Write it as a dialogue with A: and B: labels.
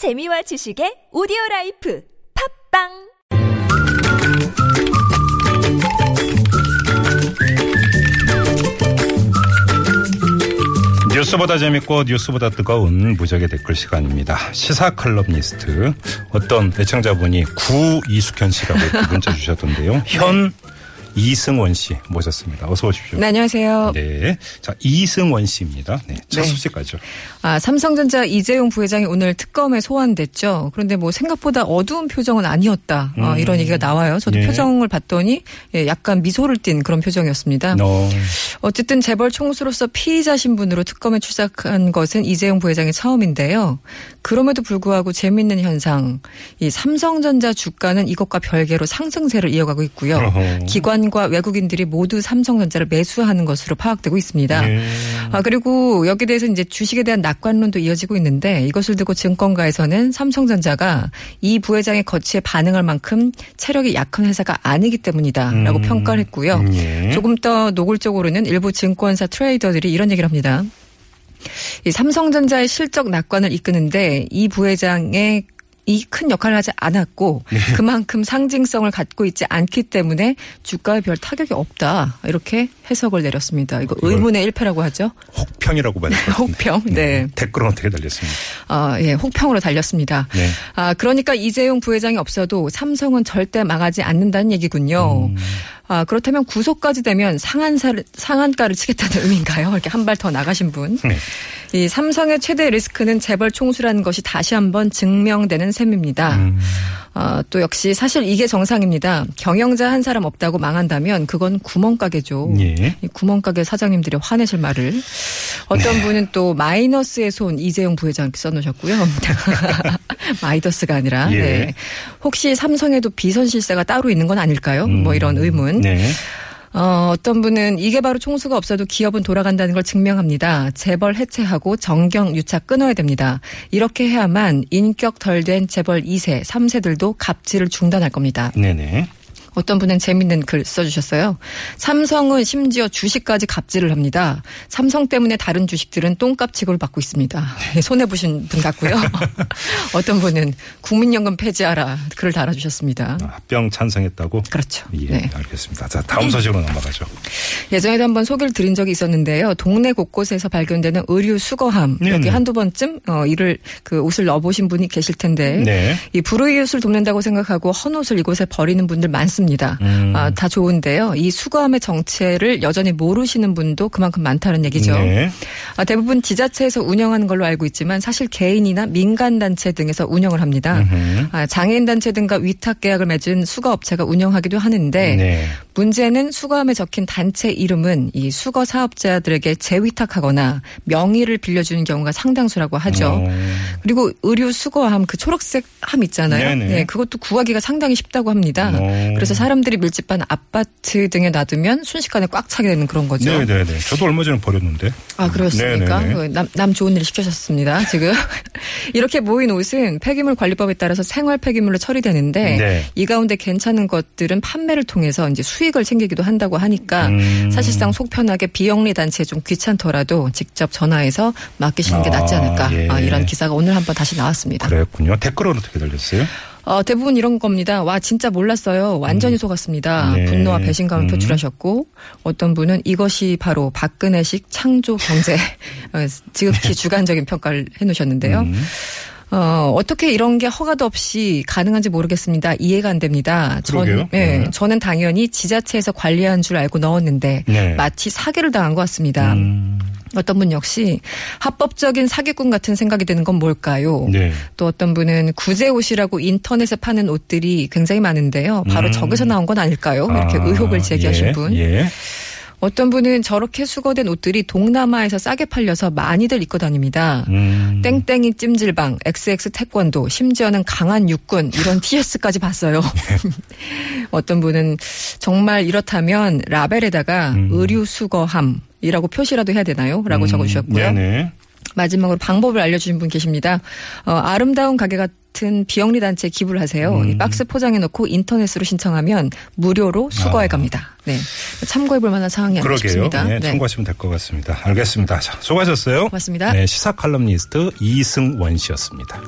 A: 재미와 지식의 오디오 라이프 팟빵
B: 뉴스보다 재밌고 뉴스보다 뜨거운 무적의 댓글 시간입니다. 시사 칼럼니스트 어떤 애청자분이 구 이숙현 씨라고 문자 주셨던데요. 현 이승원 씨 모셨습니다. 어서 오십시오.
C: 네, 안녕하세요.
B: 네. 자, 이승원 씨입니다. 네. 첫
C: 네.
B: 소식까죠.
C: 아, 삼성전자 이재용 부회장이 오늘 특검에 소환됐죠. 그런데 뭐 생각보다 어두운 표정은 아니었다. 어, 이런 얘기가 나와요. 저도
B: 예.
C: 표정을 봤더니 예, 약간 미소를 띤 그런 표정이었습니다.
B: 어,
C: 어쨌든 재벌 총수로서 피의자 신분으로 특검에 출석한 것은 이재용 부회장이 처음인데요. 그럼에도 불구하고 재미있는 현상, 이 삼성전자 주가는 이것과 별개로 상승세를 이어가고 있고요.
B: 어허.
C: 기관과 외국인들이 모두 삼성전자를 매수하는 것으로 파악되고 있습니다.
B: 예.
C: 아, 그리고 여기에 대해서 이제 주식에 대한 낙관론도 이어지고 있는데 이것을 두고 증권가에서는 삼성전자가 이 부회장의 거치에 반응할 만큼 체력이 약한 회사가 아니기 때문이다라고
B: 음.
C: 평가를 했고요.
B: 예.
C: 조금 더 노골적으로는 일부 증권사 트레이더들이 이런 얘기를 합니다. 이 삼성전자의 실적 낙관을 이끄는데 이 부회장의 이큰 역할을 하지 않았고
B: 네.
C: 그만큼 상징성을 갖고 있지 않기 때문에 주가에 별 타격이 없다 이렇게 해석을 내렸습니다. 이거 의문의 일패라고 하죠.
B: 혹평이라고 같은데.
C: 혹평. 네.
B: 댓글은 어떻게 달렸습니다.
C: 아, 예, 혹평으로 달렸습니다.
B: 네.
C: 아, 그러니까 이재용 부회장이 없어도 삼성은 절대 망하지 않는다는 얘기군요.
B: 음.
C: 아, 그렇다면 구속까지 되면 상한사를, 상한가를 치겠다는 의미인가요? 이렇게 한 발 더 나가신 분.
B: 네.
C: 이 삼성의 최대 리스크는 재벌 총수라는 것이 다시 한번 증명되는 셈입니다.
B: 음.
C: 아, 또 역시 사실 이게 정상입니다. 경영자 한 사람 없다고 망한다면 그건 구멍가게죠.
B: 예.
C: 이 구멍가게 사장님들이 화내실 말을 어떤 분은 또 마이너스의 손 이재용 부회장 이렇게 써놓으셨고요. 마이더스가 아니라
B: 예.
C: 네. 혹시 삼성에도 비선 실세가 따로 있는 건 아닐까요? 뭐 이런 의문.
B: 네.
C: 어, 어떤 분은 이게 바로 총수가 없어도 기업은 돌아간다는 걸 증명합니다. 재벌 해체하고 정경 유착 끊어야 됩니다. 이렇게 해야만 인격 덜 된 재벌 2세, 3세들도 갑질을 중단할 겁니다.
B: 네네.
C: 어떤 분은 재밌는 글 써주셨어요. 삼성은 심지어 주식까지 갑질을 합니다. 삼성 때문에 다른 주식들은 똥값 취급을 받고 있습니다. 손해 보신 분 같고요. 어떤 분은 국민연금 폐지하라 글을 달아주셨습니다.
B: 아, 합병 찬성했다고?
C: 그렇죠.
B: 예,
C: 네.
B: 알겠습니다. 자, 다음 소식으로 넘어가죠.
C: 예전에도 한번 소개를 드린 적이 있었는데요. 동네 곳곳에서 발견되는 의류 수거함
B: 네,
C: 여기
B: 네.
C: 한두 번쯤 어 이를 그 옷을 넣어보신 분이 계실 텐데
B: 네.
C: 이 불우이웃을 돕는다고 생각하고 헌 옷을 이곳에 버리는 분들 많습니다.
B: 음.
C: 아, 다 좋은데요. 이 수거함의 정체를 여전히 모르시는 분도 그만큼 많다는 얘기죠.
B: 네.
C: 아, 대부분 지자체에서 운영하는 걸로 알고 있지만 사실 개인이나 민간 단체 등에서 운영을 합니다. 아, 장애인 단체 등과 위탁 계약을 맺은 수거 업체가 운영하기도 하는데
B: 네.
C: 문제는 수거함에 적힌 단체 이름은 이 수거 사업자들에게 재위탁하거나 명의를 빌려주는 경우가 상당수라고 하죠.
B: 어.
C: 그리고 의류 수거함 그 초록색 함 있잖아요.
B: 네네.
C: 네, 그것도 구하기가 상당히 쉽다고 합니다.
B: 어.
C: 그래서 사람들이 밀집한 아파트 등에 놔두면 순식간에 꽉 차게 되는 그런 거죠.
B: 네네네. 저도 얼마 전에 버렸는데.
C: 아, 그렇습니까? 그 남, 남 좋은 일 시키셨습니다, 지금. 이렇게 모인 옷은 폐기물 관리법에 따라서 생활 폐기물로 처리되는데
B: 네.
C: 이 가운데 괜찮은 것들은 판매를 통해서 이제 수 익을 챙기기도 한다고 하니까
B: 음.
C: 사실상 속편하게 비영리 단체에 좀 귀찮더라도 직접 전화해서 맡기시는 게
B: 아,
C: 낫지 않을까.
B: 예.
C: 아, 이런 기사가 오늘 한번 다시 나왔습니다.
B: 그랬군요. 댓글은 어떻게 달렸어요?
C: 어, 대부분 이런 겁니다. 와, 진짜 몰랐어요. 완전히 속았습니다.
B: 네.
C: 분노와 배신감을
B: 음.
C: 표출하셨고, 어떤 분은 이것이 바로 박근혜식 창조 경제, 어, 지극히 주관적인 평가를 해 놓으셨는데요.
B: 음.
C: 어, 어떻게 이런 게 허가도 없이 가능한지 모르겠습니다. 이해가 안 됩니다.
B: 그러게요.
C: 예,
B: 네.
C: 저는 당연히 지자체에서 관리한 줄 알고 넣었는데,
B: 네.
C: 마치 사기를 당한 것 같습니다.
B: 음.
C: 어떤 분 역시 합법적인 사기꾼 같은 생각이 드는 건 뭘까요?
B: 네.
C: 또 어떤 분은 구제 옷이라고 인터넷에 파는 옷들이 굉장히 많은데요. 바로
B: 음.
C: 저기서 나온 건 아닐까요? 이렇게
B: 아,
C: 의혹을 제기하신
B: 예,
C: 분.
B: 예.
C: 어떤 분은 저렇게 수거된 옷들이 동남아에서 싸게 팔려서 많이들 입고 다닙니다.
B: 음.
C: 땡땡이 찜질방, XX 태권도, 심지어는 강한 육군 이런 TS까지 봤어요. 어떤 분은 정말 이렇다면 라벨에다가
B: 음.
C: 의류 수거함이라고 표시라도 해야 되나요? 라고
B: 음,
C: 적어주셨고요.
B: 네네.
C: 마지막으로 방법을 알려주신 분 계십니다. 어, 아름다운 가게 같은 비영리 단체에 기부를 하세요.
B: 음.
C: 이 박스 포장해 놓고 인터넷으로 신청하면 무료로 수거해 갑니다. 네. 참고해 볼 만한 상황이 아닐까
B: 아.
C: 싶습니다.
B: 네, 참고하시면 될 것 같습니다. 알겠습니다. 자, 수고하셨어요.
C: 고맙습니다.
B: 네, 시사 칼럼니스트 이승원 씨였습니다.